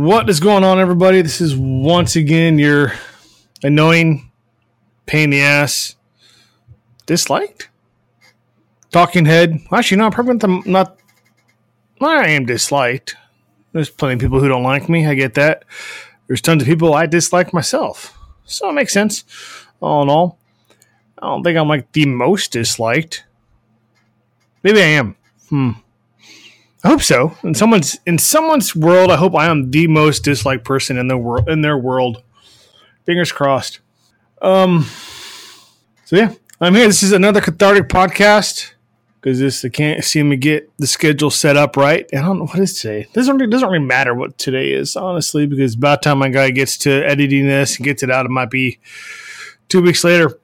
What is going on, everybody? This is once again your annoying, pain in the ass, disliked talking head. Actually, no, I'm probably not. not I am disliked. There's plenty of people who don't like me. I get that. There's tons of people I dislike myself, so it makes sense. All in all, I don't think I'm like the most disliked. Maybe I am. Hmm. I hope so. In someone's in someone's world, I hope I am the most disliked person in the world in their world. Fingers crossed. Um. So yeah, I'm here. This is another cathartic podcast because this I can't seem to get the schedule set up right. I don't know what is today. It doesn't doesn't really matter what today is honestly because by the time my guy gets to editing this and gets it out, it might be two weeks later.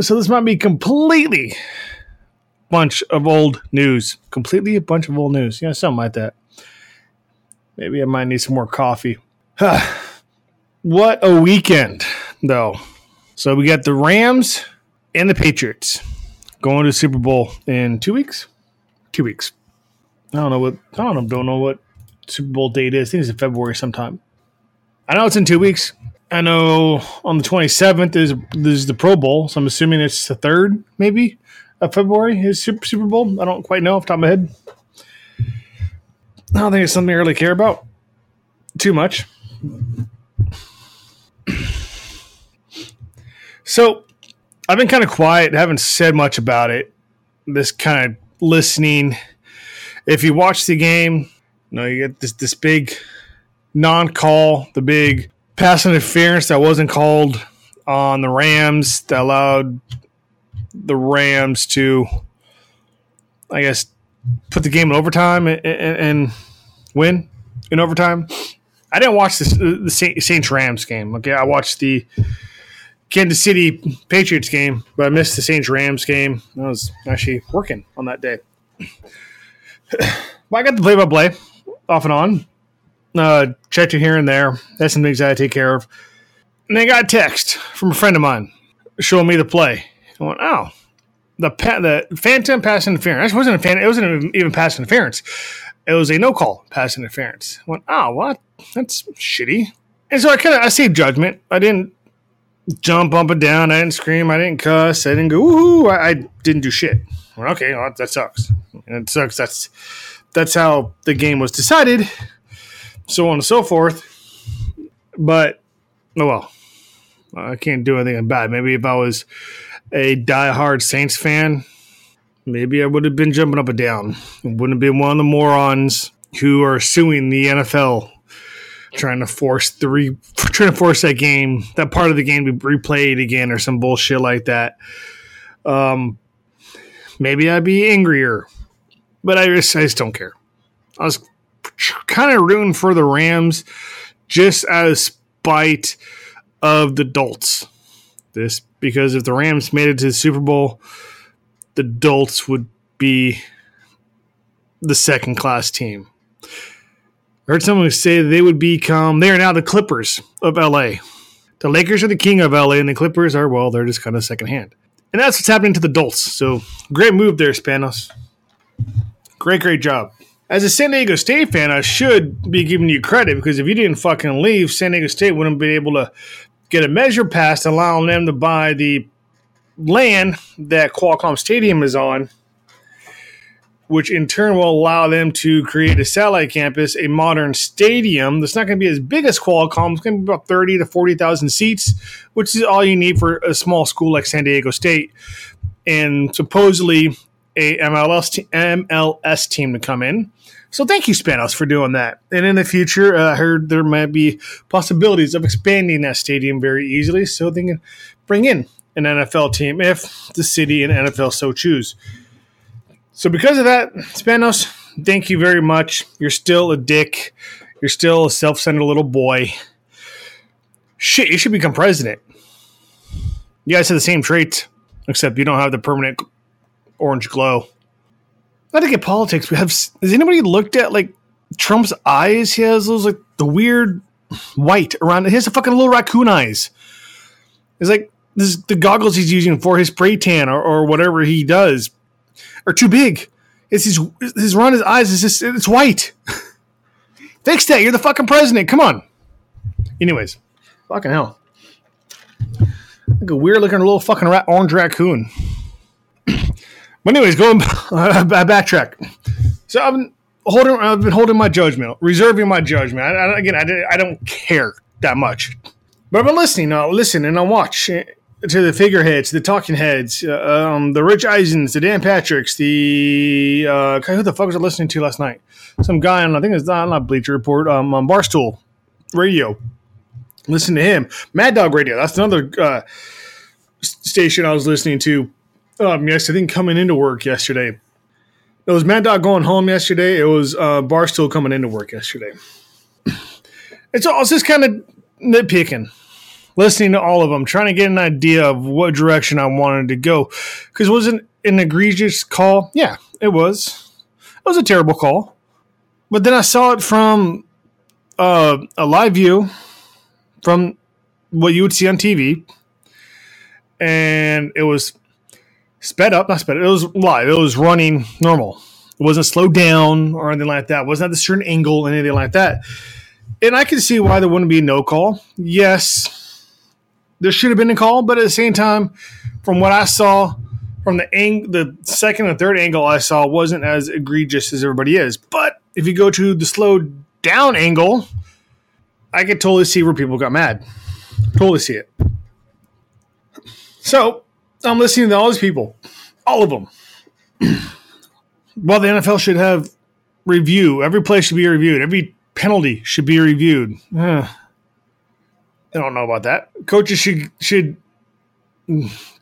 So this might be completely bunch of old news. Completely a bunch of old news. Yeah, something like that. Maybe I might need some more coffee. what a weekend, though. So we got the Rams and the Patriots going to Super Bowl in two weeks. Two weeks. I don't know what I don't know. Don't know what Super Bowl date is. I think it's in February sometime. I know it's in two weeks. I know on the twenty seventh is is the Pro Bowl, so I'm assuming it's the third, maybe of February is Super, Super Bowl. I don't quite know off the top of my head. I don't think it's something I really care about too much. So I've been kind of quiet, haven't said much about it. This kind of listening. If you watch the game, you know, you get this this big non-call, the big pass interference that wasn't called on the Rams that allowed the Rams to, I guess, put the game in overtime and, and, and win in overtime. I didn't watch this, the Saints Rams game. Okay, I watched the Kansas City Patriots game, but I missed the Saints Rams game. I was actually working on that day. but I got the play by play off and on. Uh, checked it here and there. That's some things I take care of. And I got a text from a friend of mine showing me the play. Oh, the pa- the phantom pass interference. It wasn't a fan. It wasn't even pass interference. It was a no call pass interference. I went, oh, what? That's shitty. And so I kind of I saved judgment. I didn't jump up and down. I didn't scream. I didn't cuss. I didn't go woohoo. I, I didn't do shit. Went, okay, well, that sucks. And it sucks. That's that's how the game was decided. So on and so forth. But oh well, I can't do anything bad. Maybe if I was a die-hard Saints fan, maybe I would have been jumping up and down. wouldn't have been one of the morons who are suing the NFL trying to force the re- trying to force that game, that part of the game to be replayed again or some bullshit like that. Um, maybe I'd be angrier, but I just I just don't care. I was kind of rooting for the Rams just out of spite of the Dolts. This because if the Rams made it to the Super Bowl, the Dolts would be the second class team. I heard someone say they would become, they are now the Clippers of LA. The Lakers are the king of LA, and the Clippers are, well, they're just kind of secondhand. And that's what's happening to the Dolts. So great move there, Spanos. Great, great job. As a San Diego State fan, I should be giving you credit because if you didn't fucking leave, San Diego State wouldn't be able to get a measure passed allowing them to buy the land that Qualcomm Stadium is on, which in turn will allow them to create a satellite campus, a modern stadium that's not going to be as big as Qualcomm. It's going to be about 30 to 40,000 seats, which is all you need for a small school like San Diego State. And supposedly a MLS, MLS team to come in so thank you, Spanos, for doing that. And in the future, uh, I heard there might be possibilities of expanding that stadium very easily so they can bring in an NFL team if the city and NFL so choose. So because of that, Spanos, thank you very much. You're still a dick. You're still a self-centered little boy. Shit, you should become president. You guys have the same traits, except you don't have the permanent orange glow not to get politics, we have. Has anybody looked at like Trump's eyes? He has those like the weird white around. He has a fucking little raccoon eyes. It's like this the goggles he's using for his spray tan or, or whatever he does are too big. It's his his around his eyes. It's just it's white. Fix that. You're the fucking president. Come on. Anyways, fucking hell. Like a weird looking little fucking rat, orange raccoon. But anyways, going I backtrack. So I've been holding, I've been holding my judgment, reserving my judgment. I, I, again, I, I don't care that much, but I've been listening. I'll listen and I'll watch to the figureheads, the talking heads, uh, um, the Rich Eisens, the Dan Patricks, the uh, who the fuck was I listening to last night? Some guy on I think it's not, not Bleacher Report, um, on Barstool Radio. Listen to him, Mad Dog Radio. That's another uh, station I was listening to. Um, yes, I think coming into work yesterday. It was Mad Dog going home yesterday. It was uh, Barstool coming into work yesterday. It's all it's just kind of nitpicking, listening to all of them, trying to get an idea of what direction I wanted to go. Because was it an egregious call? Yeah, it was. It was a terrible call. But then I saw it from uh, a live view from what you would see on TV, and it was sped up, not sped up. It was live. It was running normal. It wasn't slowed down or anything like that. It wasn't at a certain angle, anything like that. And I can see why there wouldn't be no call. Yes, there should have been a call, but at the same time, from what I saw, from the ang- the second and third angle I saw wasn't as egregious as everybody is. But if you go to the slowed down angle, I could totally see where people got mad. Totally see it. So I'm listening to all these people, all of them. well, the NFL should have review. Every play should be reviewed. Every penalty should be reviewed. Uh, I don't know about that. Coaches should should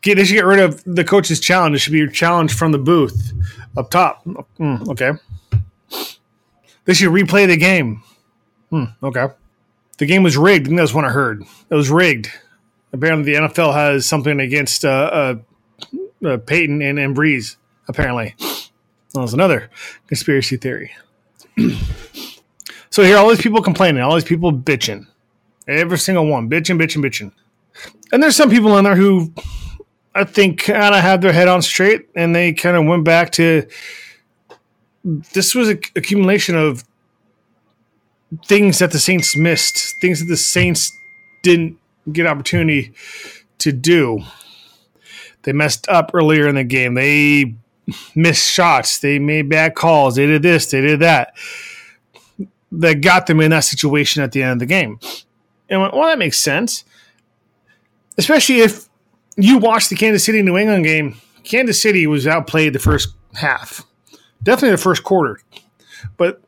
get they should get rid of the coach's challenge. It should be your challenge from the booth up top. Mm, okay. They should replay the game. Hmm, okay. The game was rigged. Think that's what I heard. It was rigged. Apparently, the NFL has something against uh, uh, uh, Payton and, and Brees. Apparently, that was another conspiracy theory. so here, all these people complaining, all these people bitching, every single one bitching, bitching, bitching. And there's some people in there who I think kind of had their head on straight, and they kind of went back to this was an accumulation of things that the Saints missed, things that the Saints didn't get opportunity to do. They messed up earlier in the game. They missed shots. They made bad calls. They did this. They did that. That got them in that situation at the end of the game. And went, well, that makes sense. Especially if you watch the Kansas City New England game. Kansas City was outplayed the first half, definitely the first quarter. But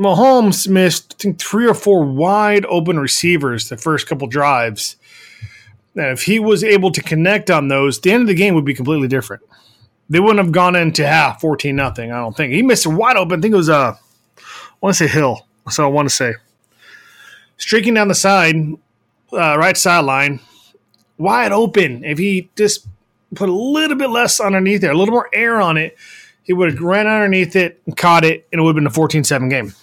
Mahomes missed, I think, three or four wide open receivers the first couple drives. And if he was able to connect on those, the end of the game would be completely different. They wouldn't have gone into half 14 nothing. I don't think. He missed a wide open. I think it was, uh, I want to say Hill. All I want to say. Streaking down the side, uh, right sideline, wide open. If he just put a little bit less underneath there, a little more air on it, he would have ran underneath it and caught it, and it would have been a 14 7 game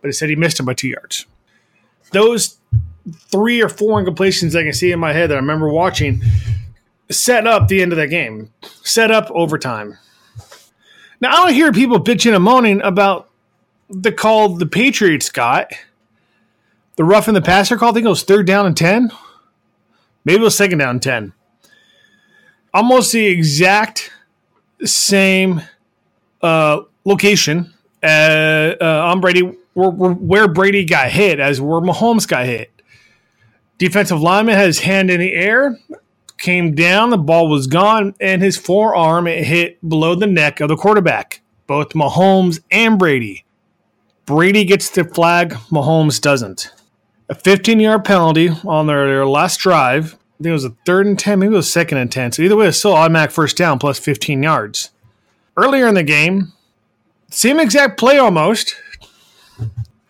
but he said he missed him by two yards. Those three or four incompletions I can see in my head that I remember watching set up the end of that game, set up overtime. Now, I don't hear people bitching and moaning about the call the Patriots got. The rough in the passer call, I think it was third down and 10. Maybe it was second down and 10. Almost the exact same uh, location uh, uh, on Brady where, where Brady got hit as where Mahomes got hit. Defensive lineman had his hand in the air, came down, the ball was gone, and his forearm it hit below the neck of the quarterback, both Mahomes and Brady. Brady gets the flag, Mahomes doesn't. A 15 yard penalty on their, their last drive. I think it was a third and 10, maybe it was second and 10. So either way, it's still automatic first down plus 15 yards. Earlier in the game, same exact play almost.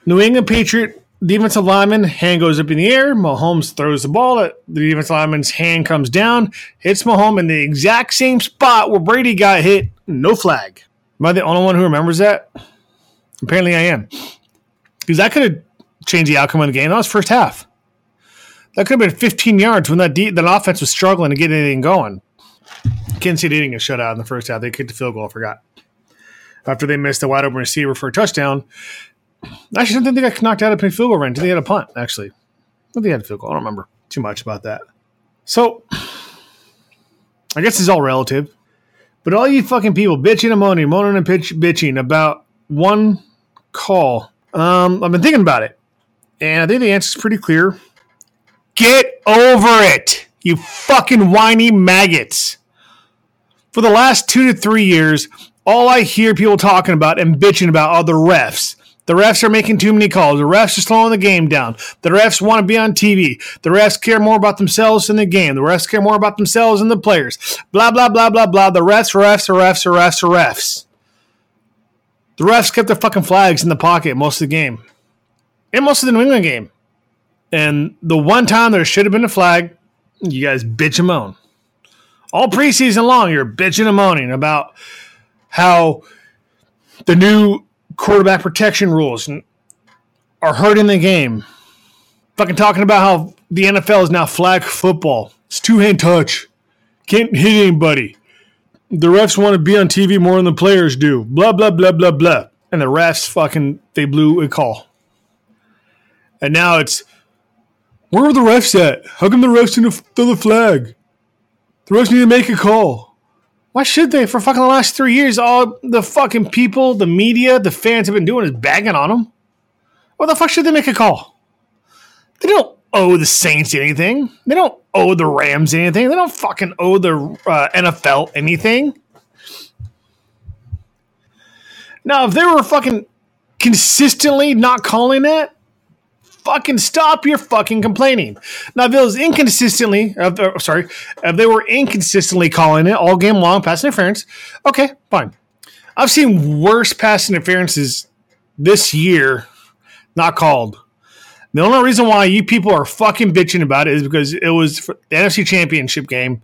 New England Patriot defensive lineman hand goes up in the air. Mahomes throws the ball. At the defensive lineman's hand comes down, hits Mahomes in the exact same spot where Brady got hit. No flag. Am I the only one who remembers that? Apparently, I am. Because that could have changed the outcome of the game. That was first half. That could have been 15 yards when that de- that offense was struggling to get anything going. Kansas City didn't get shut out in the first half. They kicked the field goal. I forgot after they missed a wide open receiver for a touchdown. I actually, I don't think they got knocked out of a field goal range. They had a punt, actually. I think they had a field goal. I don't remember too much about that. So, I guess it's all relative. But all you fucking people bitching and moaning, moaning and pitch, bitching about one call, um, I've been thinking about it. And I think the answer is pretty clear. Get over it, you fucking whiny maggots. For the last two to three years, all I hear people talking about and bitching about are the refs. The refs are making too many calls. The refs are slowing the game down. The refs want to be on TV. The refs care more about themselves than the game. The refs care more about themselves than the players. Blah, blah, blah, blah, blah. The refs, refs, refs, refs, refs. The refs kept their fucking flags in the pocket most of the game. And most of the New England game. And the one time there should have been a flag, you guys bitch and moan. All preseason long, you're bitching and moaning about how the new quarterback protection rules are hurting the game. Fucking talking about how the NFL is now flag football. It's two hand touch. Can't hit anybody. The refs want to be on TV more than the players do. Blah, blah, blah, blah, blah. And the refs fucking, they blew a call. And now it's, where are the refs at? How come the refs didn't throw the flag? The refs need to make a call. Why should they? For fucking the last three years, all the fucking people, the media, the fans have been doing is bagging on them. What the fuck should they make a call? They don't owe the Saints anything. They don't owe the Rams anything. They don't fucking owe the uh, NFL anything. Now, if they were fucking consistently not calling it, fucking stop your fucking complaining. Now, if it was inconsistently, uh, sorry, if they were inconsistently calling it all game long pass interference, okay, fine. I've seen worse pass interferences this year not called. The only reason why you people are fucking bitching about it is because it was the NFC Championship game.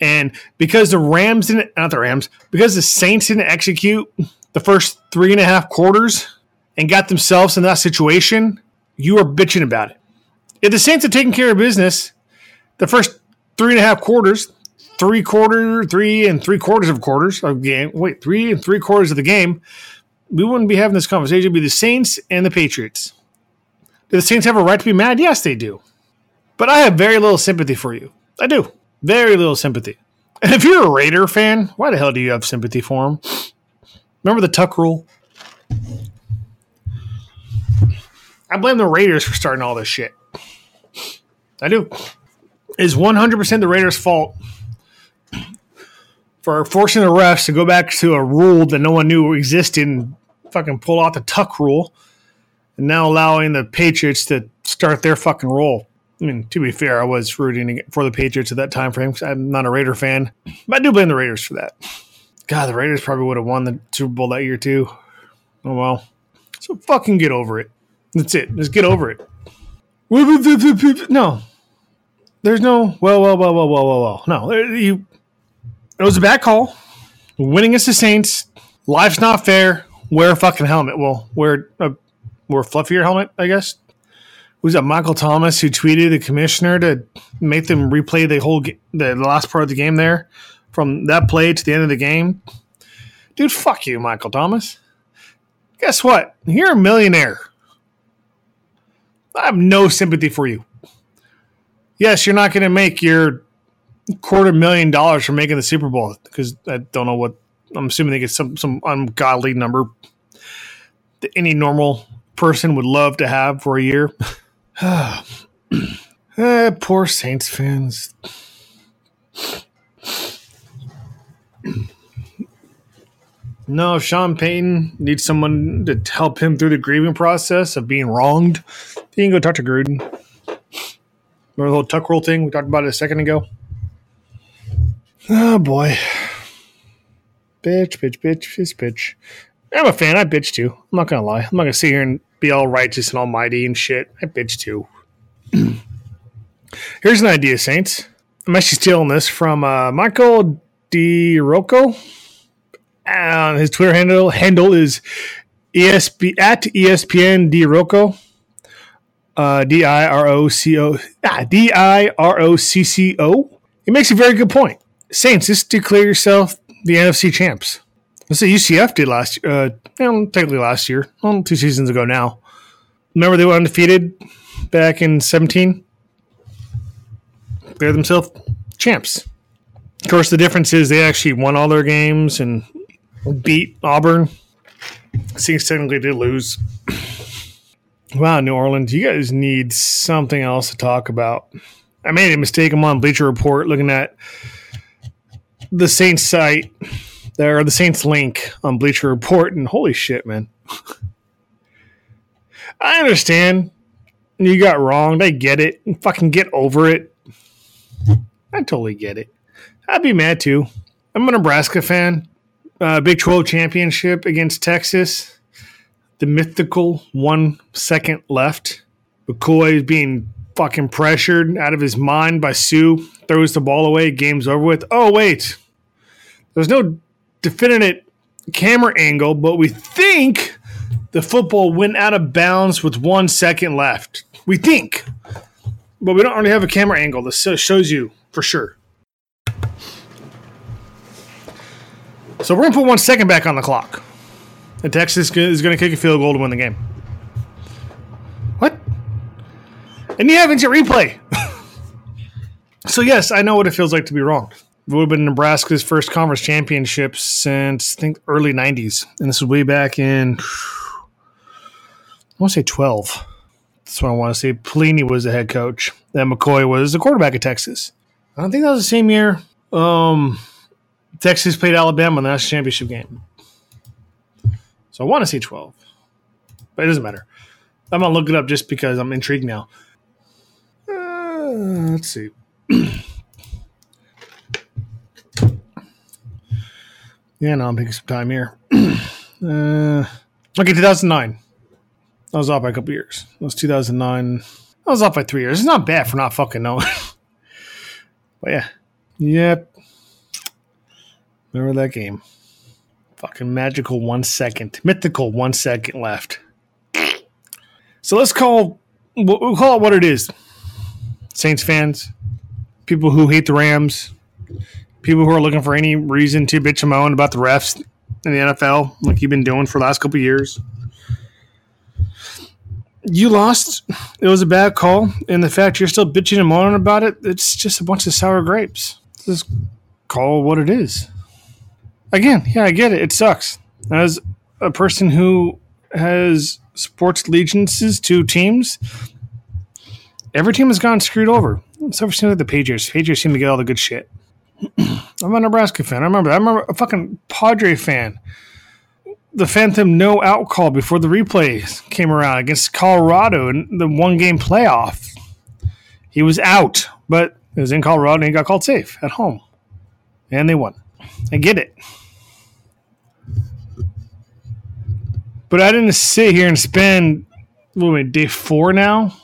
And because the Rams didn't, not the Rams, because the Saints didn't execute the first three and a half quarters and got themselves in that situation, you are bitching about it. If the Saints had taken care of business the first three and a half quarters, three quarter, three and three quarters of quarters of game, wait, three and three quarters of the game, we wouldn't be having this conversation. It'd be the Saints and the Patriots. Do the Saints have a right to be mad? Yes, they do. But I have very little sympathy for you. I do. Very little sympathy. And if you're a Raider fan, why the hell do you have sympathy for them? Remember the Tuck rule? I blame the Raiders for starting all this shit. I do. Is 100% the Raiders' fault for forcing the refs to go back to a rule that no one knew existed and fucking pull out the tuck rule and now allowing the Patriots to start their fucking role. I mean, to be fair, I was rooting for the Patriots at that time frame because I'm not a Raider fan, but I do blame the Raiders for that. God, the Raiders probably would have won the Super Bowl that year too. Oh well. So fucking get over it. That's it. Just get over it. No, there's no well, well, well, well, well, well, well. No, you. It was a bad call. Winning against the Saints. Life's not fair. Wear a fucking helmet. Well, wear a a fluffier helmet, I guess. Was that Michael Thomas who tweeted the commissioner to make them replay the whole the last part of the game there from that play to the end of the game? Dude, fuck you, Michael Thomas. Guess what? You're a millionaire. I have no sympathy for you. Yes, you're not going to make your quarter million dollars from making the Super Bowl because I don't know what I'm assuming they get some some ungodly number that any normal person would love to have for a year. eh, poor Saints fans. No, Sean Payton needs someone to help him through the grieving process of being wronged. You can go talk to Gruden. Remember the whole tuck roll thing we talked about a second ago? Oh boy. Bitch, bitch, bitch, bitch, bitch. I'm a fan. I bitch too. I'm not gonna lie. I'm not gonna sit here and be all righteous and almighty and shit. I bitch too. Here's an idea, Saints. I'm actually stealing this from uh, Michael DiRocco. And his Twitter handle handle is ESP at ESPN DiRocco. Uh, D I R O C O ah, D I R O C C O. He makes a very good point. Saints, just declare yourself the NFC champs. Let's say UCF did last year. Uh, well, technically last year. Well, two seasons ago now. Remember they were undefeated back in 17? They're themselves champs. Of course, the difference is they actually won all their games and beat Auburn. Saints technically did lose. wow, New Orleans, you guys need something else to talk about. I made a mistake. I'm on Bleacher Report looking at the Saints site, there the Saints link on Bleacher Report, and holy shit, man. I understand you got wronged. I get it. Fucking get over it. I totally get it. I'd be mad too. I'm a Nebraska fan. Uh, Big 12 championship against Texas. The mythical one second left. McCoy is being fucking pressured out of his mind by Suh. Throws the ball away. Game's over with. Oh, wait. There's no definitive camera angle, but we think the football went out of bounds with one second left. We think. But we don't really have a camera angle that shows you for sure. So we're going to put one second back on the clock. And Texas is going to kick a field goal to win the game. What? And you have instant replay. so, yes, I know what it feels like to be wrong. It would have been Nebraska's first conference championship since, I think, early 90s. And this was way back in, I want to say 12. That's what I want to say. Pelini was the head coach. And McCoy was the quarterback of Texas. I don't think that was the same year. Um, Texas played Alabama in the national championship game. So I want to say 12, but it doesn't matter. I'm going to look it up just because I'm intrigued now. Uh, let's see. yeah, no, I'm taking some time here. uh, okay, 2009. I was off by a couple years. It was 2009. I was off by three years. It's not bad for not fucking knowing. but yeah. Yep. Remember that game? Fucking magical one second, mythical one second left. So let's call we'll call it what it is. Saints fans, people who hate the Rams, people who are looking for any reason to bitch and moan about the refs in the NFL, like you've been doing for the last couple years. You lost. It was a bad call, and the fact you're still bitching and moaning about it, it's just a bunch of sour grapes. Just call what it is again, yeah, I get it. It sucks. As a person who has sports allegiances to teams, every team has gotten screwed over. Except for like the Patriots. Patriots seem to get all the good shit. I'm a Nebraska fan. I remember. I remember a fucking Padre fan. The Phantom no out call before the replays came around against Colorado in the one game playoff. He was out, but it was in Colorado and he got called safe at home. And they won. I get it. But I didn't sit here and spend what day four now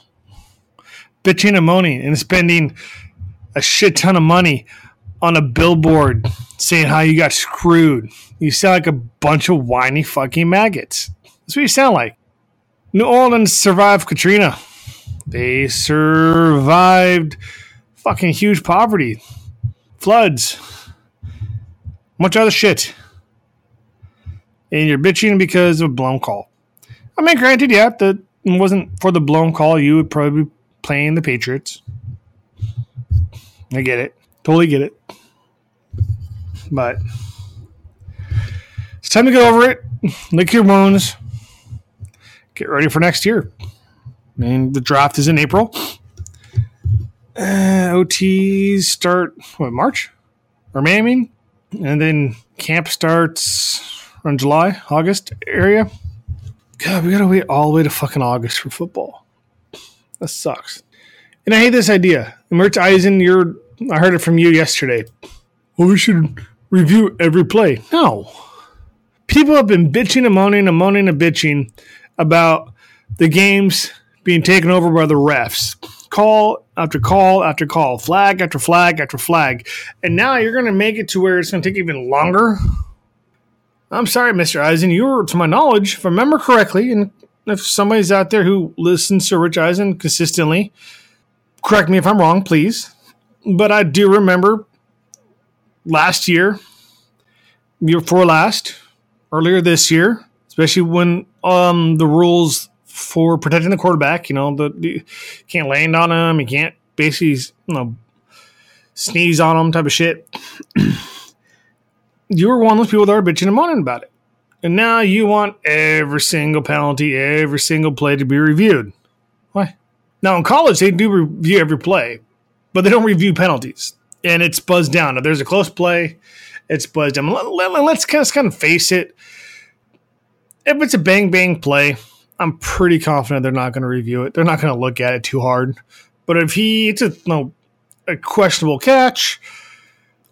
bitching and moaning and spending a shit ton of money on a billboard saying how you got screwed. You sound like a bunch of whiny fucking maggots. That's what you sound like. New Orleans survived Katrina. They survived fucking huge poverty, floods, much other shit and you're bitching because of a blown call. I mean, granted, yeah, that wasn't for the blown call. You would probably be playing the Patriots. I get it. Totally get it. But it's time to get over it. Lick your wounds. Get ready for next year. I mean, the draft is in April. Uh, OTs start, what, March? Or May, I mean? And then camp starts around July, August area. God, we gotta wait all the way to fucking August for football. That sucks. And I hate this idea. Mert Eisen, you're I heard it from you yesterday. Well, we should review every play. No. People have been bitching and moaning and moaning and bitching about the games being taken over by the refs. Call after call after call, flag after flag after flag. And now you're going to make it to where it's going to take even longer I'm sorry, Mr. Eisen. You were, to my knowledge, if I remember correctly, and if somebody's out there who listens to Rich Eisen consistently, correct me if I'm wrong, please. But I do remember last year, year before last, earlier this year, especially when um, the rules for protecting the quarterback, you know, the, you can't land on him, you can't basically, you know, sneeze on him type of shit. you were one of those people that are bitching and moaning about it. And now you want every single penalty, every single play to be reviewed. Why? Now in college, they do review every play, but they don't review penalties. And it's buzzed down. If there's a close play, it's buzzed down. Let, us let, kind of face it. If it's a bang bang play, I'm pretty confident they're not going to review it. They're not going to look at it too hard. But if he, it's a, you know, a questionable catch,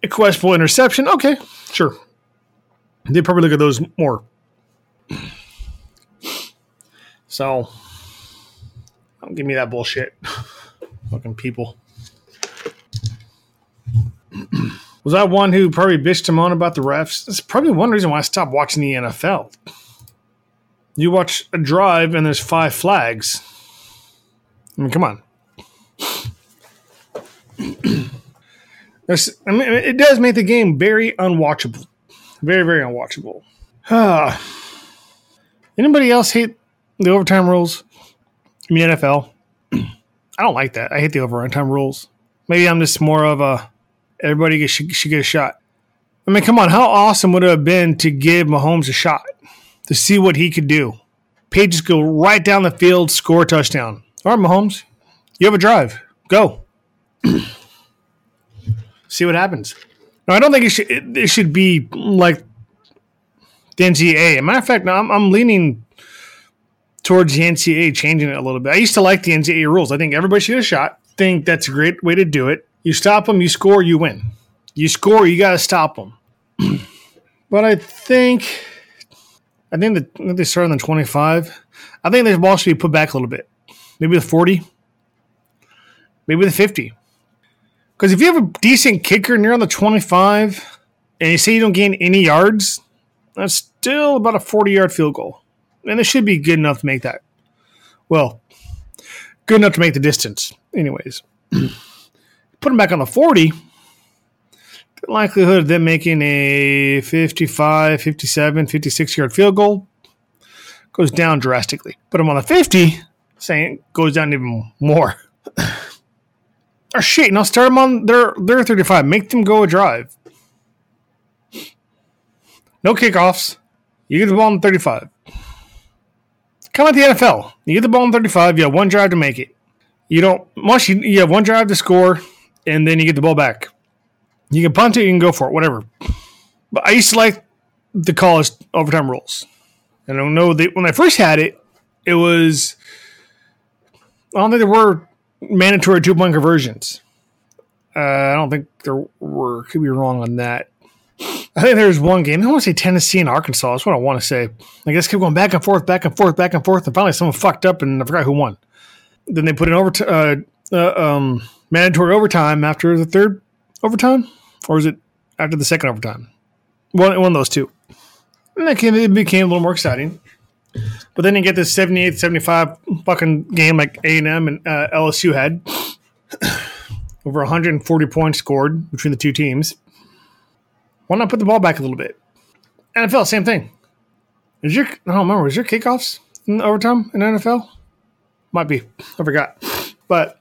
a questionable interception, okay, sure. They probably look at those more. So, don't give me that bullshit. Fucking people. Was I one who probably bitched him on about the refs? That's probably one reason why I stopped watching the NFL. You watch a drive and there's five flags. I mean, come on. There's, I mean, it does make the game very unwatchable. Very, very unwatchable. Anybody else hate the overtime rules in the NFL? I don't like that. I hate the overtime rules. Maybe I'm just more of a everybody should, should get a shot. I mean, come on, how awesome would it have been to give Mahomes a shot to see what he could do? Pages go right down the field, score touchdown. All right, Mahomes, you have a drive. Go. see what happens. No, I don't think it should. It, it should be like the NCAA. Matter of fact, I'm, I'm leaning towards the NCAA changing it a little bit. I used to like the NCAA rules. I think everybody should a shot. Think that's a great way to do it. You stop them, you score, you win. You score, you got to stop them. but I think, I think that they started on the 25. I think the ball should be put back a little bit. Maybe the 40. Maybe the 50. Because if you have a decent kicker and you're on the 25 and you say you don't gain any yards, that's still about a 40 yard field goal. And it should be good enough to make that. Well, good enough to make the distance, anyways. Put them back on the 40, the likelihood of them making a 55, 57, 56 yard field goal goes down drastically. Put them on the 50, saying goes down even more. Or shit, now start them on their their 35. Make them go a drive. No kickoffs. You get the ball on 35. Come at the NFL. You get the ball on 35. You have one drive to make it. You don't much. You, you have one drive to score, and then you get the ball back. You can punt it. You can go for it. Whatever. But I used to like the college overtime rules. I don't know they, when I first had it, it was. I don't think there were mandatory two point conversions. Uh, I don't think there were. Could be wrong on that. I think there was one game. I want to say Tennessee and Arkansas. That's what I want to say. I guess kept going back and forth, back and forth, back and forth, and finally someone fucked up, and I forgot who won. Then they put in over uh, uh, um, mandatory overtime after the third overtime, or is it after the second overtime? One, one of those two. And that came, it became a little more exciting. But then you get this 78 75 fucking game like A&M and uh, LSU had. Over 140 points scored between the two teams. Why not put the ball back a little bit? NFL, same thing. Is your I don't remember, is your kickoffs in overtime in NFL? Might be. I forgot. But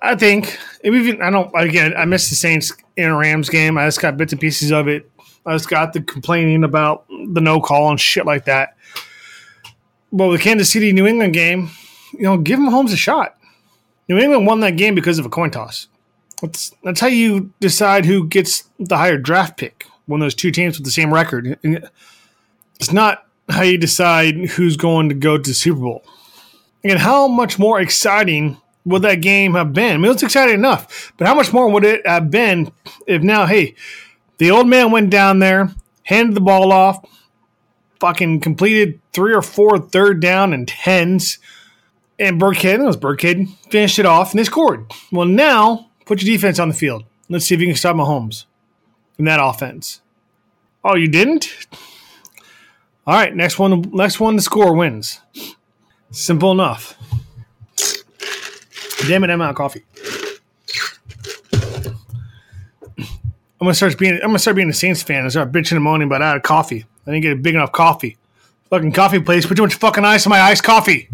I think even I don't again I missed the Saints and Rams game. I just got bits and pieces of it. I just got the complaining about the no call and shit like that. But the Kansas City New England game, you know, give Mahomes a shot. New England won that game because of a coin toss. That's that's how you decide who gets the higher draft pick. When those two teams with the same record, it's not how you decide who's going to go to the Super Bowl. Again, how much more exciting would that game have been? I mean, it's exciting enough, but how much more would it have been if now, hey, the old man went down there, handed the ball off, fucking completed three or four third down and tens, and Burkhead, that was Burkhead, finished it off and they scored. Well, now Put your defense on the field. Let's see if you can stop Mahomes in that offense. Oh, you didn't? All right, next one. Next one to score wins. Simple enough. Damn it, I'm out of coffee. I'm gonna start being I'm gonna start being a Saints fan and start bitching and moaning about out of coffee. I didn't get a big enough coffee. Fucking coffee place, put too much fucking ice on my iced coffee.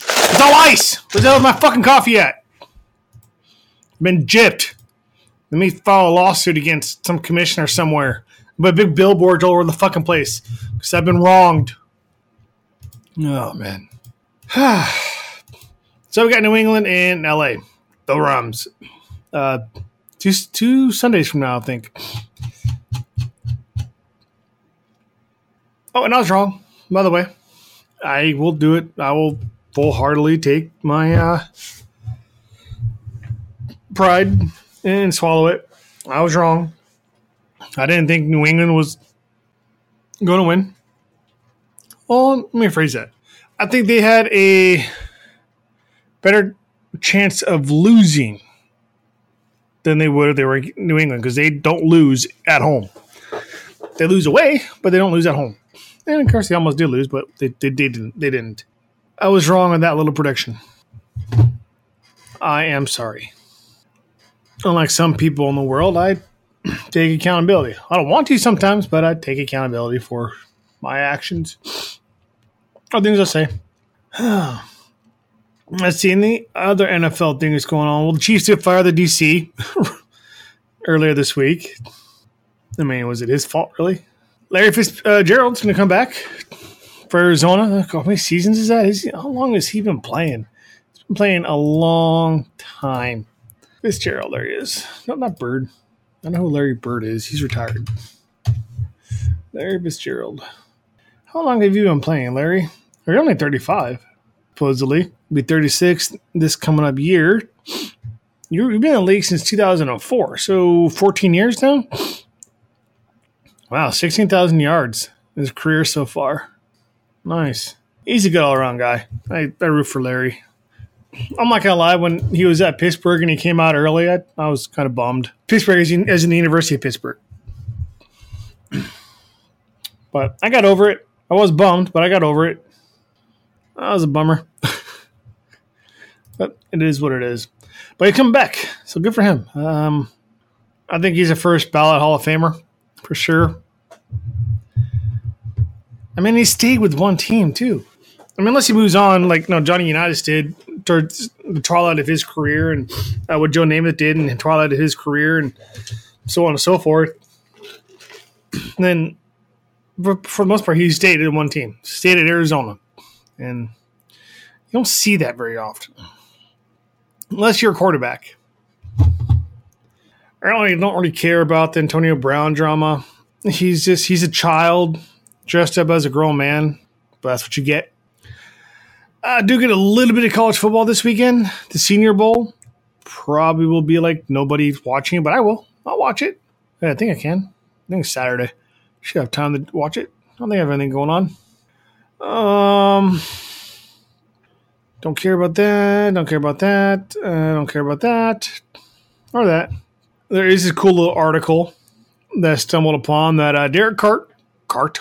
It's all ice. Where's the hell my fucking coffee at? I've been gypped. Let me file a lawsuit against some commissioner somewhere. But big billboards all over the fucking place because I've been wronged. Oh man. so we got New England and LA, the Rams. Uh, two two Sundays from now, I think. Oh, and I was wrong. By the way, I will do it. I will full heartedly take my uh, pride and swallow it. I was wrong. I didn't think New England was going to win. Well, let me phrase that. I think they had a better chance of losing than they would if they were New England because they don't lose at home. They lose away, but they don't lose at home. And of course, they almost did lose, but they, they, they didn't. They didn't. I was wrong on that little prediction. I am sorry. Unlike some people in the world, I take accountability. I don't want to sometimes, but I take accountability for my actions or things I say. Let's see. The other NFL thing going on. Well, the Chiefs did fire the DC earlier this week. I mean, was it his fault, really? Larry Fitzgerald's uh, going to come back for Arizona. How many seasons is that? Is, how long has he been playing? He's been playing a long time. Fitzgerald, there he is. No, not Bird. I know who Larry Bird is. He's retired. Larry Fitzgerald. How long have you been playing, Larry? You're only 35, supposedly. Be 36 this coming up year. You've been in the league since 2004, so 14 years now? Wow, 16,000 yards in his career so far. Nice. He's a good all around guy. I, I root for Larry. I'm not gonna lie. When he was at Pittsburgh and he came out early, I, I was kind of bummed. Pittsburgh is in, is in the University of Pittsburgh, but I got over it. I was bummed, but I got over it. That was a bummer, but it is what it is. But he come back, so good for him. Um, I think he's a first ballot Hall of Famer for sure. I mean, he stayed with one team too. I mean, unless he moves on, like no Johnny Unitas did towards the twilight of his career, and uh, what Joe Namath did in the twilight of his career, and so on and so forth. And then, for, for the most part, he stayed in one team, stayed at Arizona, and you don't see that very often, unless you're a quarterback. I don't, don't really care about the Antonio Brown drama. He's just he's a child dressed up as a grown man, but that's what you get. I do get a little bit of college football this weekend. The Senior Bowl probably will be like nobody's watching it, but I will. I'll watch it. Yeah, I think I can. I think it's Saturday. Should have time to watch it. I don't think I have anything going on. Um, don't care about that. Don't care about that. Uh, don't care about that or that. There is a cool little article that I stumbled upon that uh, Derek Cart, Cart,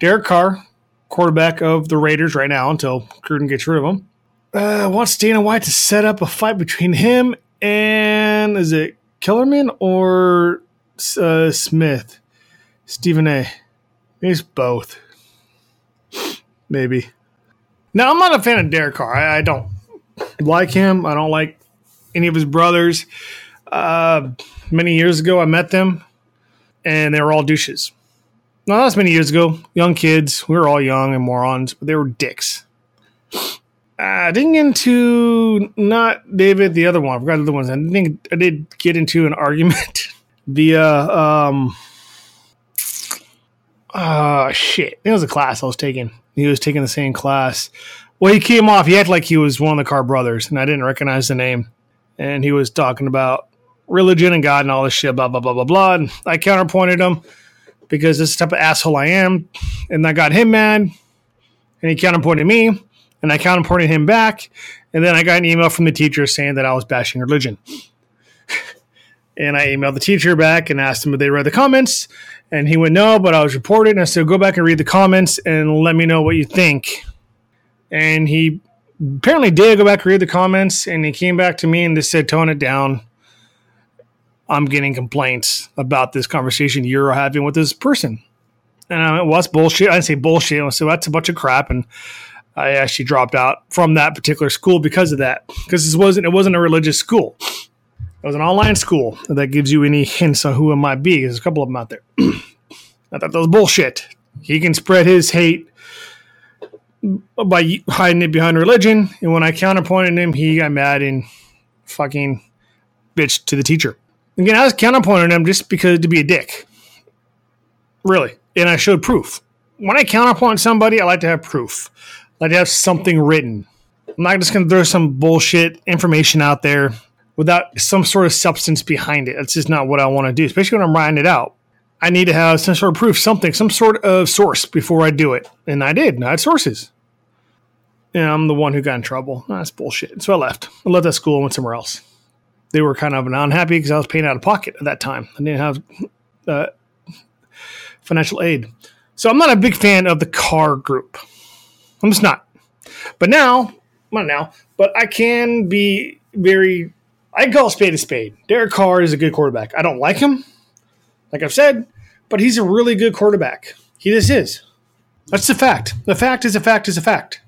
Derek Carr, quarterback of the Raiders right now until Gruden gets rid of him, uh, wants Dana White to set up a fight between him and is it Kellerman or uh, Smith? Stephen A. He's both. Maybe. Now, I'm not a fan of Derek Carr. I, I don't like him. I don't like any of his brothers. Uh, many years ago, I met them, and they were all douches. Now, that's many years ago. Young kids. We were all young and morons, but they were dicks. I didn't get into not David, the other one. I forgot the other ones. I think I did get into an argument via um uh shit. It was a class I was taking. He was taking the same class. Well, he came off. He acted like he was one of the Carr brothers, and I didn't recognize the name. And he was talking about religion and God and all this shit, blah blah blah blah blah. And I counterpointed him because this type of asshole I am, and I got him mad, and he counterpointed me, and I counterpointed him back, and then I got an email from the teacher saying that I was bashing religion. and I emailed the teacher back and asked him if they read the comments, and he went no, but I was reported, and I said go back and read the comments and let me know what you think. And he apparently did go back and read the comments, and he came back to me and just said tone it down I'm getting complaints about this conversation you're having with this person. And I went, well, that's bullshit. I didn't say bullshit. I said, that's a bunch of crap. And I actually dropped out from that particular school because of that. Because this wasn't, it wasn't a religious school. It was an online school that gives you any hints on who it might be. There's a couple of them out there. I thought that was bullshit. He can spread his hate by hiding it behind religion. And when I counterpointed him, he got mad and fucking bitched to the teacher. Again, I was counterpointing him just because to be a dick. Really. And I showed proof. When I counterpoint somebody, I like to have proof. I like to have something written. I'm not just going to throw some bullshit information out there without some sort of substance behind it. That's just not what I want to do, especially when I'm writing it out. I need to have some sort of proof, something, some sort of source before I do it. And I did. And I had sources. And I'm the one who got in trouble. That's bullshit. So I left. I left that school and went somewhere else. They were kind of unhappy because I was paying out of pocket at that time. I didn't have uh, financial aid. So I'm not a big fan of the car group. I'm just not. But now, not now, but I can be very I call a spade a spade. Derek Carr is a good quarterback. I don't like him, like I've said, but he's a really good quarterback. He just is. That's the fact. The fact is a fact is a fact.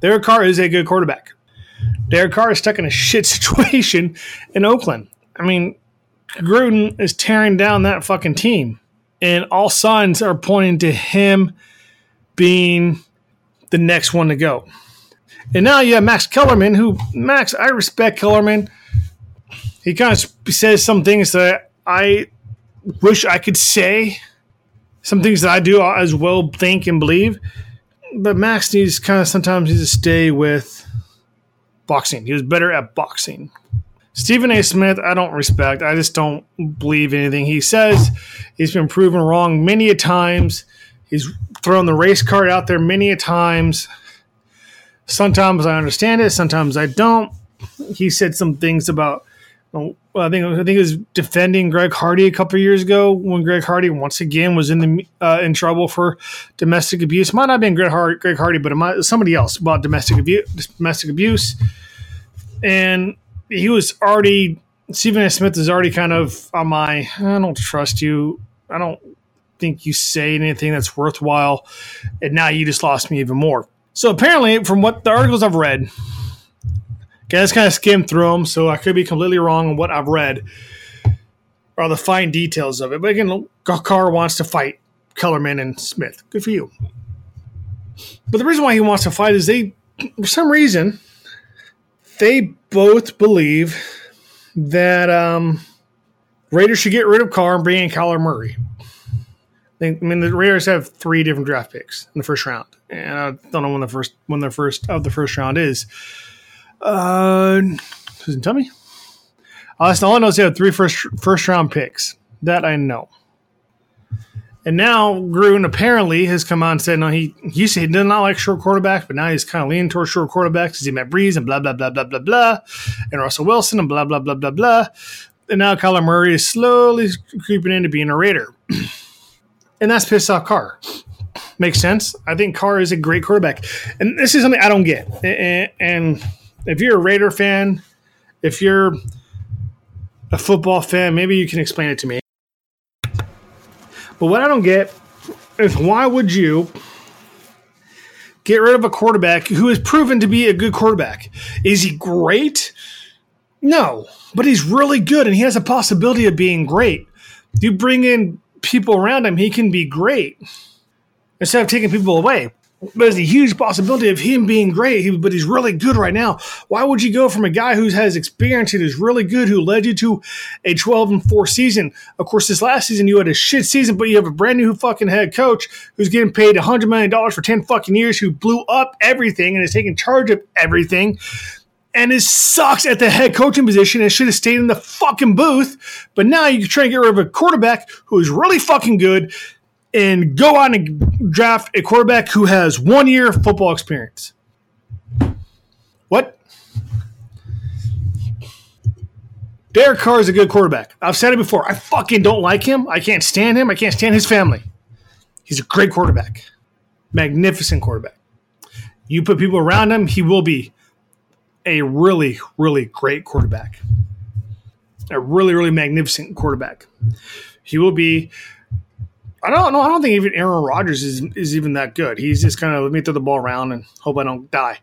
Derek Carr is a good quarterback. Derek Carr is stuck in a shit situation in Oakland. I mean, Gruden is tearing down that fucking team, and all signs are pointing to him being the next one to go. And now you have Max Kellerman, who Max, I respect Kellerman he kind of says some things that I wish I could say, some things that I do as well think and believe. But Max needs kind of sometimes needs to stay with boxing. He was better at boxing. Stephen A. Smith, I don't respect. I just don't believe anything he says. He's been proven wrong many a times. He's thrown the race card out there many a times. Sometimes I understand it, sometimes I don't. He said some things about I think I think he was defending Greg Hardy a couple years ago when Greg Hardy once again was in the uh, in trouble for domestic abuse. Might not have been Greg Hardy, Greg Hardy but it might somebody else about domestic abuse. Domestic abuse, and he was already Stephen A. Smith is already kind of on my. I don't trust you. I don't think you say anything that's worthwhile, and now you just lost me even more. So apparently, from what the articles I've read, Okay, let's kind of skimmed through them, so I could be completely wrong on what I've read or the fine details of it. But again, Carr wants to fight Kellerman and Smith. Good for you. But the reason why he wants to fight is they, for some reason, they both believe that um, Raiders should get rid of Carr and bring in Kyler Murray. I mean, the Raiders have three different draft picks in the first round, and I don't know when the first when the first of the first round is. Uh, tell me. Uh, all I know is they have three first first round picks. That I know. And now Gruden apparently has come on and said no. He he said he did not like short quarterbacks, but now he's kind of leaning towards short quarterbacks because he met Brees and blah blah blah blah blah blah, and Russell Wilson and blah blah blah blah blah. And now Kyler Murray is slowly creeping into being a Raider, and that's pissed off Carr. Makes sense. I think Carr is a great quarterback, and this is something I don't get. and, and if you're a Raider fan, if you're a football fan, maybe you can explain it to me. But what I don't get is why would you get rid of a quarterback who has proven to be a good quarterback? Is he great? No, but he's really good and he has a possibility of being great. You bring in people around him, he can be great instead of taking people away there's a huge possibility of him being great, but he's really good right now. Why would you go from a guy who has experience and is really good, who led you to a 12 and 4 season? Of course, this last season you had a shit season, but you have a brand new fucking head coach who's getting paid $100 million for 10 fucking years, who blew up everything and is taking charge of everything and it sucks at the head coaching position and should have stayed in the fucking booth. But now you try to get rid of a quarterback who is really fucking good and go out and draft a quarterback who has one year of football experience. What? Derek Carr is a good quarterback. I've said it before. I fucking don't like him. I can't stand him. I can't stand his family. He's a great quarterback. Magnificent quarterback. You put people around him, he will be a really, really great quarterback. a really, really magnificent quarterback. He will be. I don't know. I don't think even Aaron Rodgers is is even that good. He's just kind of let me throw the ball around and hope I don't die.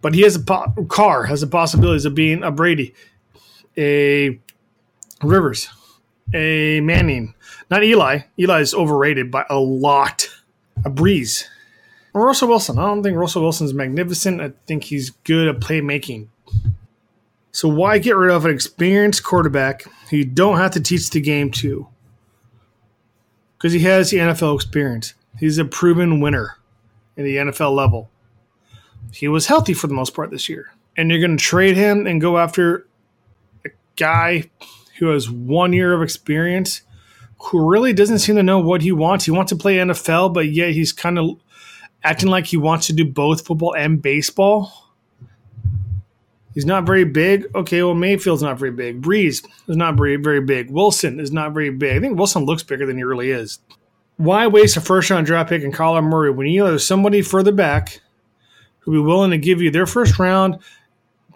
But he has a po- Carr has the possibilities of being a Brady, a Rivers, a Manning, not Eli. Eli is overrated by a lot. A Brees. Russell Wilson. I don't think Russell Wilson is magnificent. I think he's good at playmaking. So why get rid of an experienced quarterback who you don't have to teach the game to? Because he has the NFL experience. He's a proven winner in the NFL level. He was healthy for the most part this year. And you're going to trade him and go after a guy who has one year of experience who really doesn't seem to know what he wants. He wants to play NFL, but yet he's kind of acting like he wants to do both football and baseball. He's not very big. Okay, well, Mayfield's not very big. Brees is not very, very big. Wilson is not very big. I think Wilson looks bigger than he really is. Why waste a first round draft pick in Kyler Murray when you know there's somebody further back who'll be willing to give you their first round,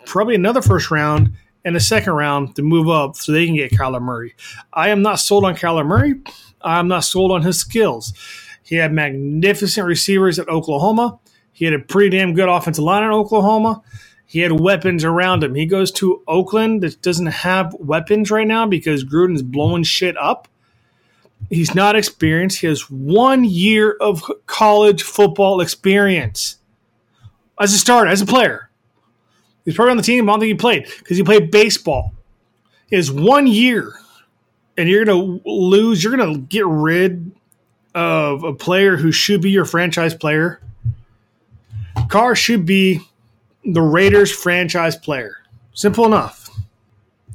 probably another first round, and a second round to move up so they can get Kyler Murray? I am not sold on Kyler Murray. I'm not sold on his skills. He had magnificent receivers at Oklahoma. He had a pretty damn good offensive line in Oklahoma. He had weapons around him. He goes to Oakland that doesn't have weapons right now because Gruden's blowing shit up. He's not experienced. He has one year of college football experience as a starter, as a player. He's probably on the team. I don't think he played because he played baseball. He has one year, and you're going to lose. You're going to get rid of a player who should be your franchise player. Carr should be the Raiders franchise player. Simple enough.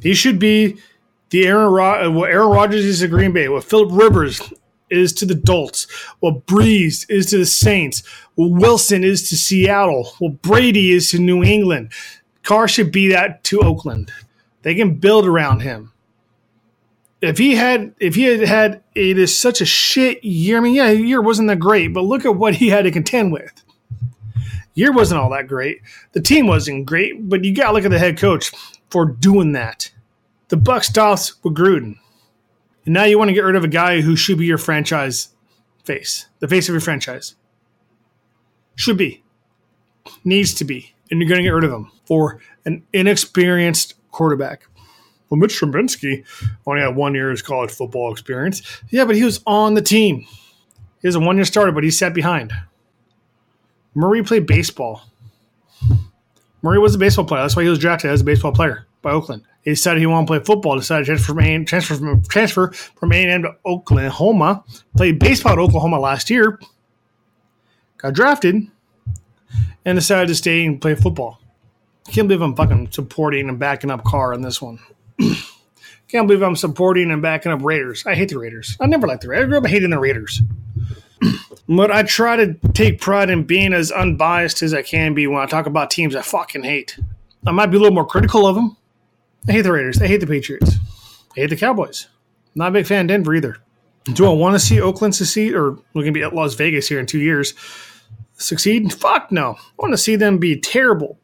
He should be the Aaron Rod- uh, what Aaron Rodgers is to Green Bay, what Philip Rivers is to the Bolts, what Brees is to the Saints, what Wilson is to Seattle, what Brady is to New England. Carr should be that to Oakland. They can build around him. If he had, if he had had it is such a shit year. I mean, yeah, year wasn't that great, but look at what he had to contend with year wasn't all that great. The team wasn't great, but you got to look at the head coach for doing that. The buck stops with Gruden, and now you want to get rid of a guy who should be your franchise face, the face of your franchise. Should be, needs to be, and you're going to get rid of him for an inexperienced quarterback. Well, Mitch Trubisky only had one year's college football experience. Yeah, but he was on the team. He was a one year starter, but he sat behind. Murray played baseball. Murray was a baseball player. That's why he was drafted as a baseball player by Oakland. He decided he wanted to play football. Decided to transfer from A transfer from transfer from A and M to Oklahoma. Played baseball at Oklahoma last year. Got drafted, and decided to stay and play football. Can't believe I'm fucking supporting and backing up Carr on this one. Can't believe I'm supporting and backing up Raiders. I hate the Raiders. I never liked the Raiders. I grew up hating the Raiders. But I try to take pride in being as unbiased as I can be when I talk about teams I fucking hate. I might be a little more critical of them. I hate the Raiders. I hate the Patriots. I hate the Cowboys. Not a big fan of Denver either. Do I want to see Oakland succeed, or we're going to be at Las Vegas here in two years? Succeed? Fuck no. I want to see them be terrible.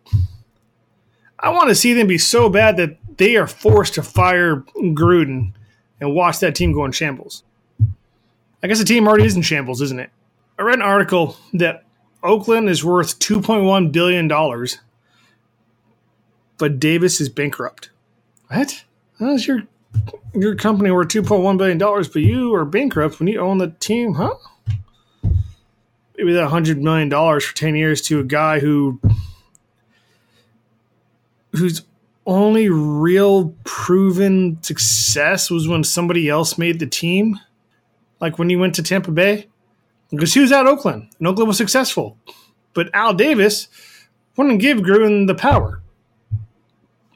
I want to see them be so bad that they are forced to fire Gruden and watch that team go in shambles. I guess the team already is in shambles, isn't it? I read an article that Oakland is worth $2.1 billion, but Davis is bankrupt. What? How's your your company worth $2.1 billion, but you are bankrupt when you own the team, huh? Maybe that $100 million for 10 years to a guy who whose only real proven success was when somebody else made the team like when he went to Tampa Bay? Because he was at Oakland, and Oakland was successful. But Al Davis wouldn't give Gruden the power. I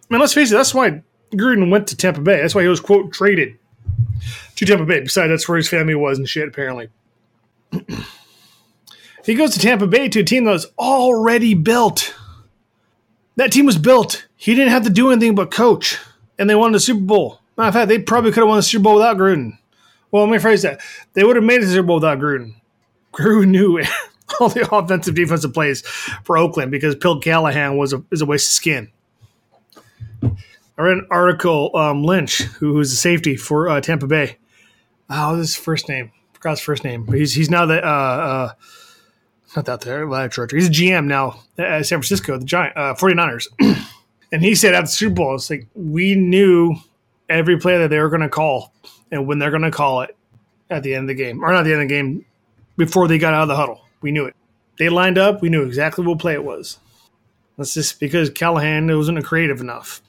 mean, let's face it, that's why Gruden went to Tampa Bay. That's why he was, quote, traded to Tampa Bay. Besides, that's where his family was and shit, apparently. he goes to Tampa Bay to a team that was already built. That team was built. He didn't have to do anything but coach, and they won the Super Bowl. Matter of fact, they probably could have won the Super Bowl without Gruden. Well, let me phrase that. They would have made a Super Bowl without Gruden. Gruden knew all the offensive defensive plays for Oakland because Bill Callahan was a, is a waste of skin. I read an article. Um, Lynch, who was the safety for uh, Tampa Bay. Oh, is his first name? Forgot his first name. But he's he's now the uh, uh, not that there live director. He's a GM now at San Francisco, the Giant uh, 49ers. and he said at the Super Bowl, it's like we knew every play that they were going to call and when they're going to call it at the end of the game, or not the end of the game, before they got out of the huddle. We knew it. They lined up. We knew exactly what play it was. That's just because Callahan wasn't creative enough.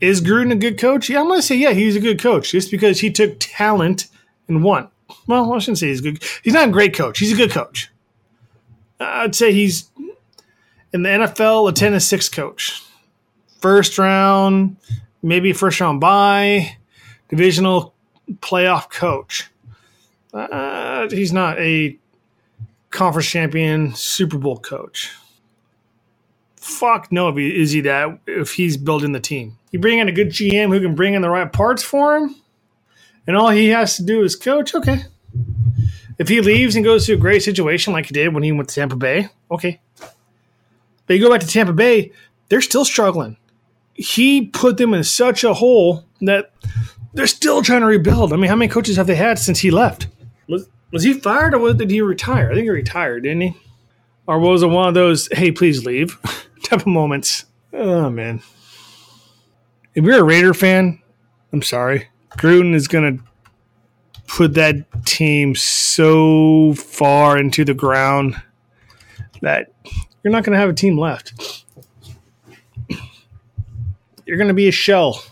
Is Gruden a good coach? Yeah, I'm going to say, yeah, he's a good coach just because he took talent and won. Well, I shouldn't say he's good. He's not a great coach. He's a good coach. I'd say he's in the NFL a 10 to 6 coach. First round, maybe first round bye, divisional playoff coach. Uh, he's not a conference champion Super Bowl coach. Fuck no, is he that if he's building the team. You bring in a good GM who can bring in the right parts for him, and all he has to do is coach. Okay, if he leaves and goes to a great situation like he did when he went to Tampa Bay, okay. But you go back to Tampa Bay, they're still struggling. He put them in such a hole that they're still trying to rebuild. I mean, how many coaches have they had since he left? Was was he fired or did he retire? I think he retired, didn't he? Or was it one of those "Hey, please leave" type of moments? Oh man! If you're a Raider fan, I'm sorry. Gruden is gonna put that team so far into the ground that you're not going to have a team left. You're going to be a shell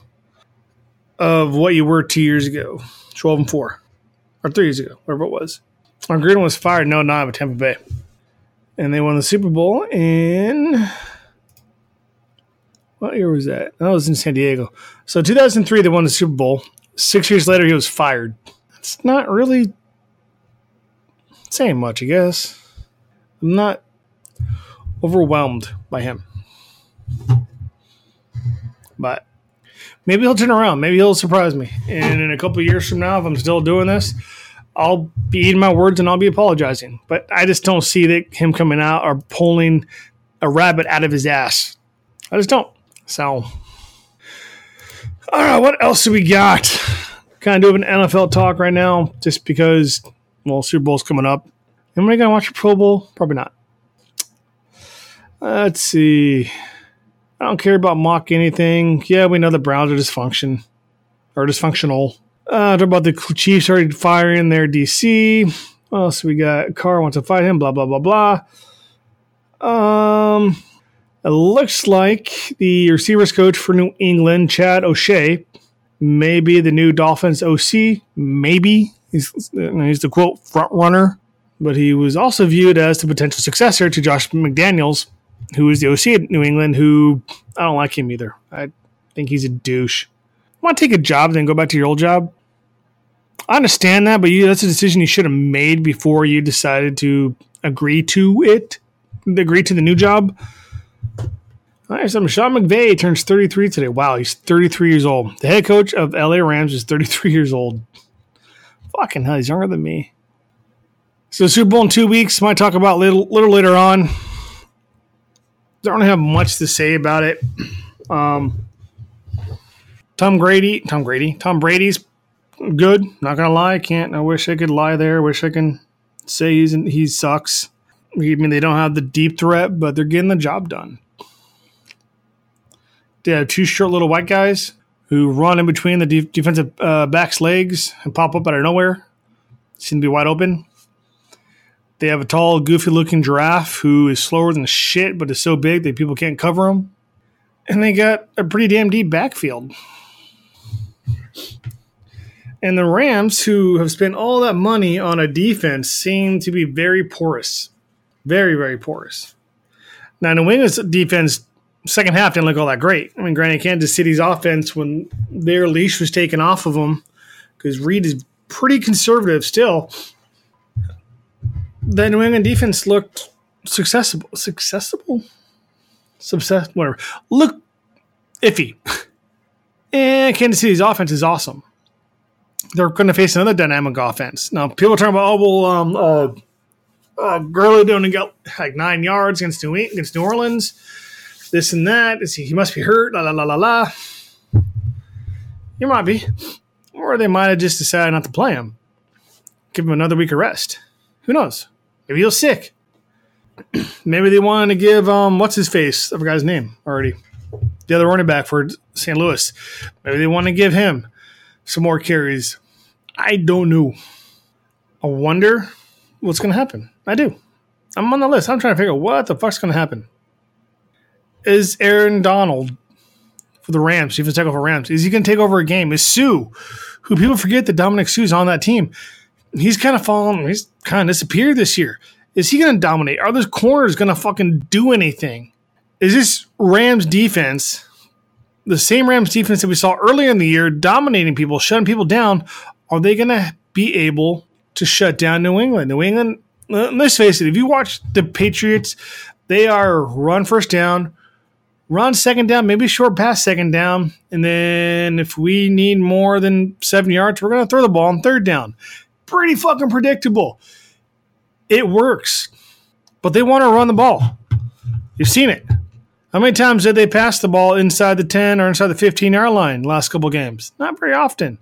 of what you were two years ago, 12 and 4, or three years ago, whatever it was. Our Gruden was fired, no, not with Tampa Bay. And they won the Super Bowl in. What year was that? That was in San Diego. So 2003, they won the Super Bowl. Six years later, he was fired it's not really saying much, I guess. I'm not overwhelmed by him. But maybe he'll turn around. Maybe he'll surprise me. And in a couple years from now, if I'm still doing this, I'll be eating my words and I'll be apologizing. But I just don't see that him coming out or pulling a rabbit out of his ass. I just don't. So, all right, what else do we got? kind of doing an NFL talk right now just because, well, Super Bowl's coming up. Am I going to watch a Pro Bowl? Probably not. Uh, let's see. I don't care about mock anything. Yeah, we know the Browns are dysfunction or dysfunctional. Uh, talk about the Chiefs already firing their DC. What else we got? Carr wants to fight him. Blah blah blah blah. Um, it looks like the receivers coach for New England, Chad O'Shea, may be the new Dolphins OC. Maybe he's he's the quote front runner, but he was also viewed as the potential successor to Josh McDaniels, who is the OC at New England. Who I don't like him either. I think he's a douche. Want to take a job, then go back to your old job? I understand that, but you, that's a decision you should have made before you decided to agree to it, agree to the new job. All right, so Sean McVay turns 33 today. Wow, he's 33 years old. The head coach of LA Rams is 33 years old. Fucking hell, he's younger than me. So Super Bowl in two weeks. Might talk about little, little later on. Don't have much to say about it. Um, Tom Grady, Tom Grady, Tom Brady's good. Not gonna lie, I can't. I wish I could lie there. Wish I can say he's he sucks. I mean, they don't have the deep threat, but they're getting the job done. They have two short little white guys who run in between the de- defensive uh, back's legs and pop up out of nowhere. Seem to be wide open. They have a tall, goofy looking giraffe who is slower than shit, but is so big that people can't cover him. And they got a pretty damn deep backfield. And the Rams, who have spent all that money on a defense, seem to be very porous. Very, very porous. Now, New England's defense second half didn't look all that great. I mean, granted, Kansas City's offense, when their leash was taken off of them, because Reid is pretty conservative still, the New England defense looked successful. Successful? Success, whatever. Look iffy. and Kansas City's offense is awesome. They're going to face another dynamic offense. Now, people are talking about, oh, well, um, uh, uh, Gurley got like nine yards against New, against New Orleans this and that. He must be hurt. La la la la la. You might be. Or they might have just decided not to play him. Give him another week of rest. Who knows? Maybe he's sick. Maybe they wanted to give um what's his face? I forgot his name already. The other running back for St. Louis. Maybe they want to give him some more carries. I don't know. I wonder what's going to happen. I do. I'm on the list. I'm trying to figure out what the fuck's going to happen. Is Aaron Donald for the Rams, defensive tackle for Rams, is he going to take over a game? Is Suh, who people forget that Dominic Suh's on that team, he's kind of fallen, he's kind of disappeared this year. Is he going to dominate? Are those corners going to fucking do anything? Is this Rams defense the same Rams defense that we saw earlier in the year, dominating people, shutting people down? Are they going to be able to shut down New England? New England, let's face it, if you watch the Patriots, they are run first down, run second down, maybe short pass second down. And then if we need more than seven yards, we're going to throw the ball on third down. Pretty fucking predictable. It works, but they want to run the ball. You've seen it. How many times did they pass the ball inside the 10 or inside the 15 yard line last couple games? Not very often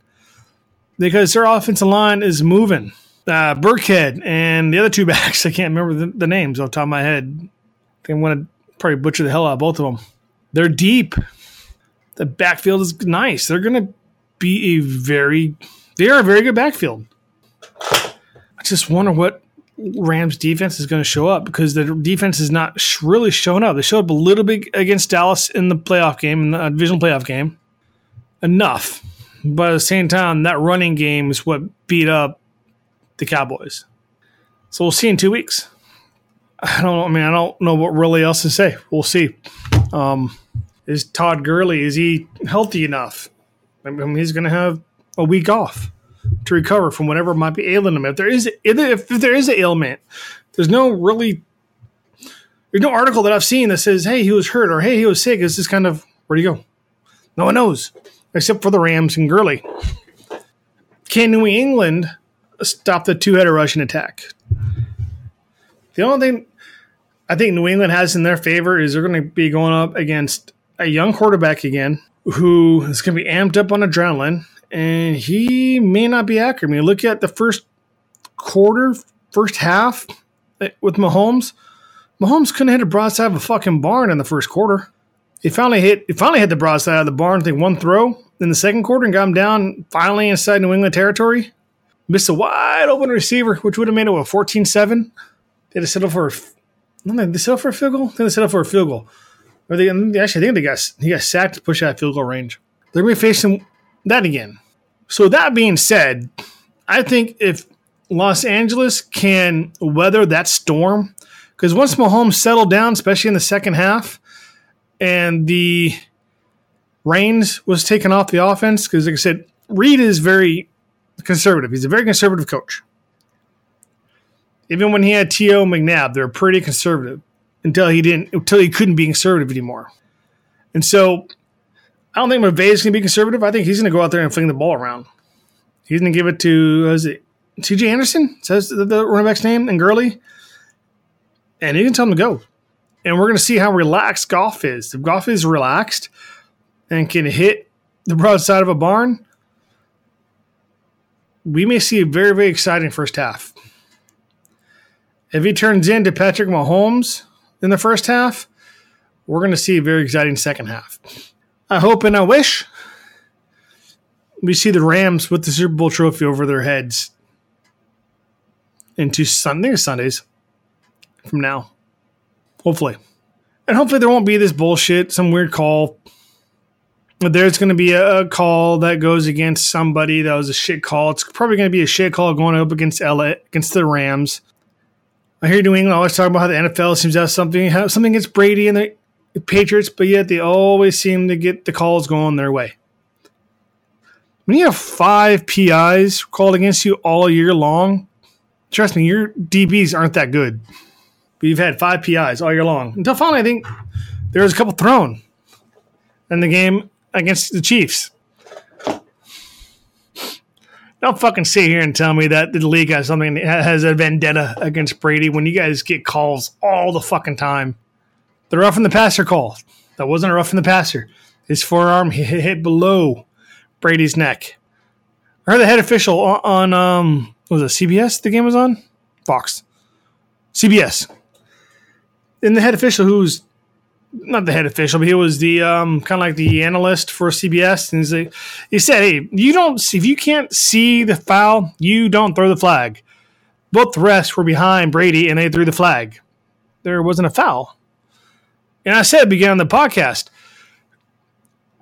because their offensive line is moving. Uh, Burkhead and the other two backs, I can't remember the, the names off the top of my head. I'm going to probably butcher the hell out of both of them. They're deep. The backfield is nice. They're going to be a very, they are a very good backfield. Just wonder what Rams defense is going to show up because the defense is not really showing up. They showed up a little bit against Dallas in the playoff game, in the divisional playoff game. Enough. But at the same time, that running game is what beat up the Cowboys. So we'll see in two weeks. I don't. I mean, I don't know what really else to say. We'll see. Um, is Todd Gurley is he healthy enough? I mean, he's going to have a week off to recover from whatever might be ailing him. If there is, if there is an ailment, there's no really, there's no article that I've seen that says, "Hey, he was hurt" or "Hey, he was sick." It's just kind of where do you go? No one knows except for the Rams and Gurley. Can New England stop the two-headed rushing attack? The only thing I think New England has in their favor is they're going to be going up against a young quarterback again who is going to be amped up on adrenaline, and he may not be accurate. I mean, look at the first quarter, first half eh, with Mahomes. Mahomes couldn't hit a broadside of a fucking barn in the first quarter. He finally hit. He finally hit the broadside of the barn. I think one throw in the second quarter and got him down finally inside New England territory. Missed a wide open receiver, which would have made it a 14-7. They had to settle for. No, they settle for a field goal. They settle for a field goal. Or they actually I think they got he got sacked to push out field goal range. They're to be facing that again. So that being said, I think if Los Angeles can weather that storm, because once Mahomes settled down, especially in the second half, and the reins was taken off the offense, because like I said, Reid is very conservative. He's a very conservative coach. Even when he had T.O. McNabb, they're pretty conservative until he didn't until he couldn't be conservative anymore. And so I don't think McVay is going to be conservative. I think he's going to go out there and fling the ball around. He's going to give it to is it C.J. Anderson? Says the, the running back's name and Gurley, and he can tell him to go. And we're going to see how relaxed Goff is. If Goff is relaxed and can hit the broadside of a barn, we may see a very very exciting first half. If he turns into Patrick Mahomes in the first half, we're going to see a very exciting second half. I hope and I wish we see the Rams with the Super Bowl trophy over their heads into Sunday Sundays from now. Hopefully. And hopefully there won't be this bullshit, some weird call. But there's going to be a, call that goes against somebody that was a shit call. It's probably going to be a shit call going up against LA, against the Rams. I hear New England always talk about how the NFL seems to have something have something against Brady and the Patriots, but yet they always seem to get the calls going their way. When you have five PIs called against you all year long, trust me, your DBs aren't that good. But you've had five PIs all year long. Until finally, I think there was a couple thrown in the game against the Chiefs. Don't fucking sit here and tell me that the league has something has a vendetta against Brady when you guys get calls all the fucking time. The rough in the passer call. That wasn't a rough in the passer. His forearm hit, hit below Brady's neck. I heard the head official on, on um was it CBS the game was on? Fox. CBS. And the head official who's not the head official, but he was the um, kind of like the analyst for CBS. And like, he said, "Hey, you don't see, if you can't see the foul, you don't throw the flag." Both the refs were behind Brady, and they threw the flag. There wasn't a foul. And I said, began the podcast.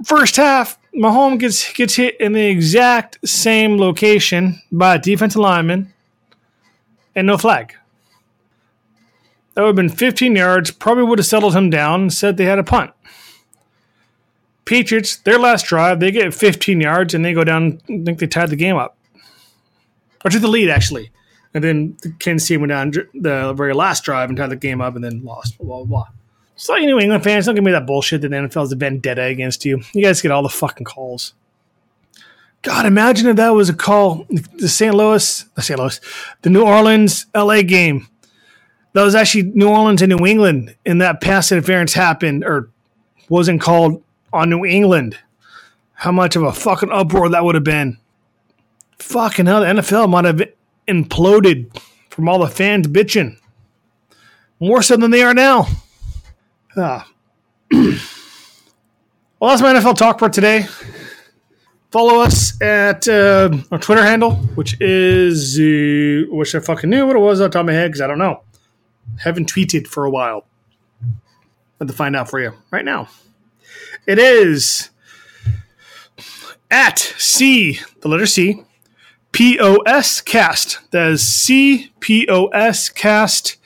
First half, Mahomes gets gets hit in the exact same location by a defensive lineman, and no flag. That would have been 15 yards, probably would have settled him down and said they had a punt. Patriots, their last drive, they get 15 yards and they go down. I think they tied the game up. Or took the lead, actually. And then Kansas City went down the very last drive and tied the game up and then lost. Blah, blah, blah. So, you New England fans, don't give me that bullshit that the NFL is a vendetta against you. You guys get all the fucking calls. God, imagine if that was a call. The St. Louis, the St. Louis, the New Orleans LA game that was actually New Orleans and New England, and that pass interference happened or wasn't called on New England. How much of a fucking uproar that would have been. Fucking hell, the NFL might have imploded from all the fans bitching. More so than they are now. Ah. well, that's my NFL talk for today. Follow us at uh, our Twitter handle, which is, uh, wish I fucking knew what it was the top of my head because I don't know. Haven't tweeted for a while. Let to find out for you right now. It is at C, the letter C, P O S cast. That is C P O S cast.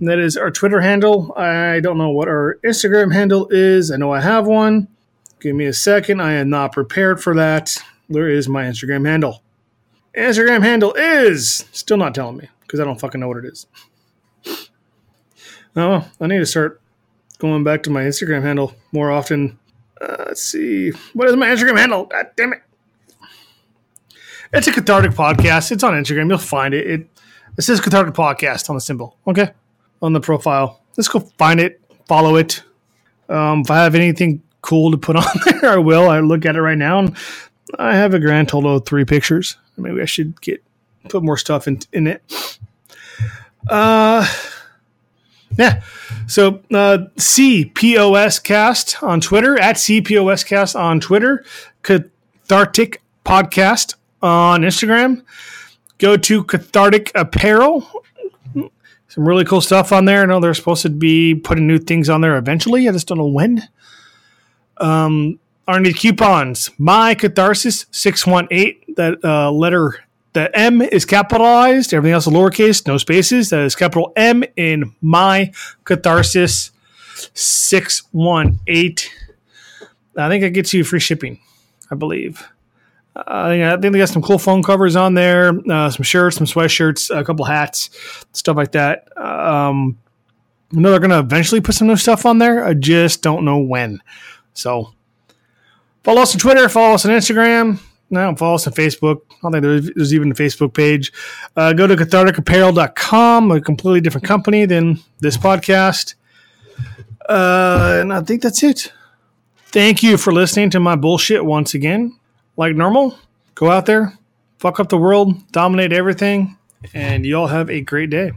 That is our Twitter handle. I don't know what our Instagram handle is. I know I have one. Give me a second. I am not prepared for that. There is my Instagram handle. Instagram handle is still not telling me because I don't fucking know what it is. Oh, I need to start going back to my Instagram handle more often. Uh, let's see. What is my Instagram handle? God damn it. It's a cathartic podcast. It's on Instagram. You'll find it. It, it says cathartic podcast on the symbol. Okay. On the profile. Let's go find it. Follow it. Um, if I have anything cool to put on there, I will. I look at it right now and I have a grand total of three pictures. Maybe I should get put more stuff in, in it. Uh yeah. So uh, CPOS Cast on Twitter, at CPOS Cast on Twitter, Cathartic Podcast on Instagram. Go to Cathartic Apparel. Some really cool stuff on there. I know they're supposed to be putting new things on there eventually. I just don't know when. Um, coupons, my catharsis 618, that uh, letter the M is capitalized. Everything else is lowercase, no spaces. That is capital M in my catharsis six one eight. I think it gets you free shipping. I believe. Uh, I think they got some cool phone covers on there, uh, some shirts, some sweatshirts, a couple hats, stuff like that. Um, I know they're going to eventually put some new stuff on there. I just don't know when. So follow us on Twitter, follow us on Instagram. No, follow us on Facebook. I don't think there's, there's even a Facebook page. Uh, go to catharticapparel.com, a completely different company than this podcast. Uh, and I think that's it. Thank you for listening to my bullshit once again. Like normal, go out there, fuck up the world, dominate everything, and you all have a great day.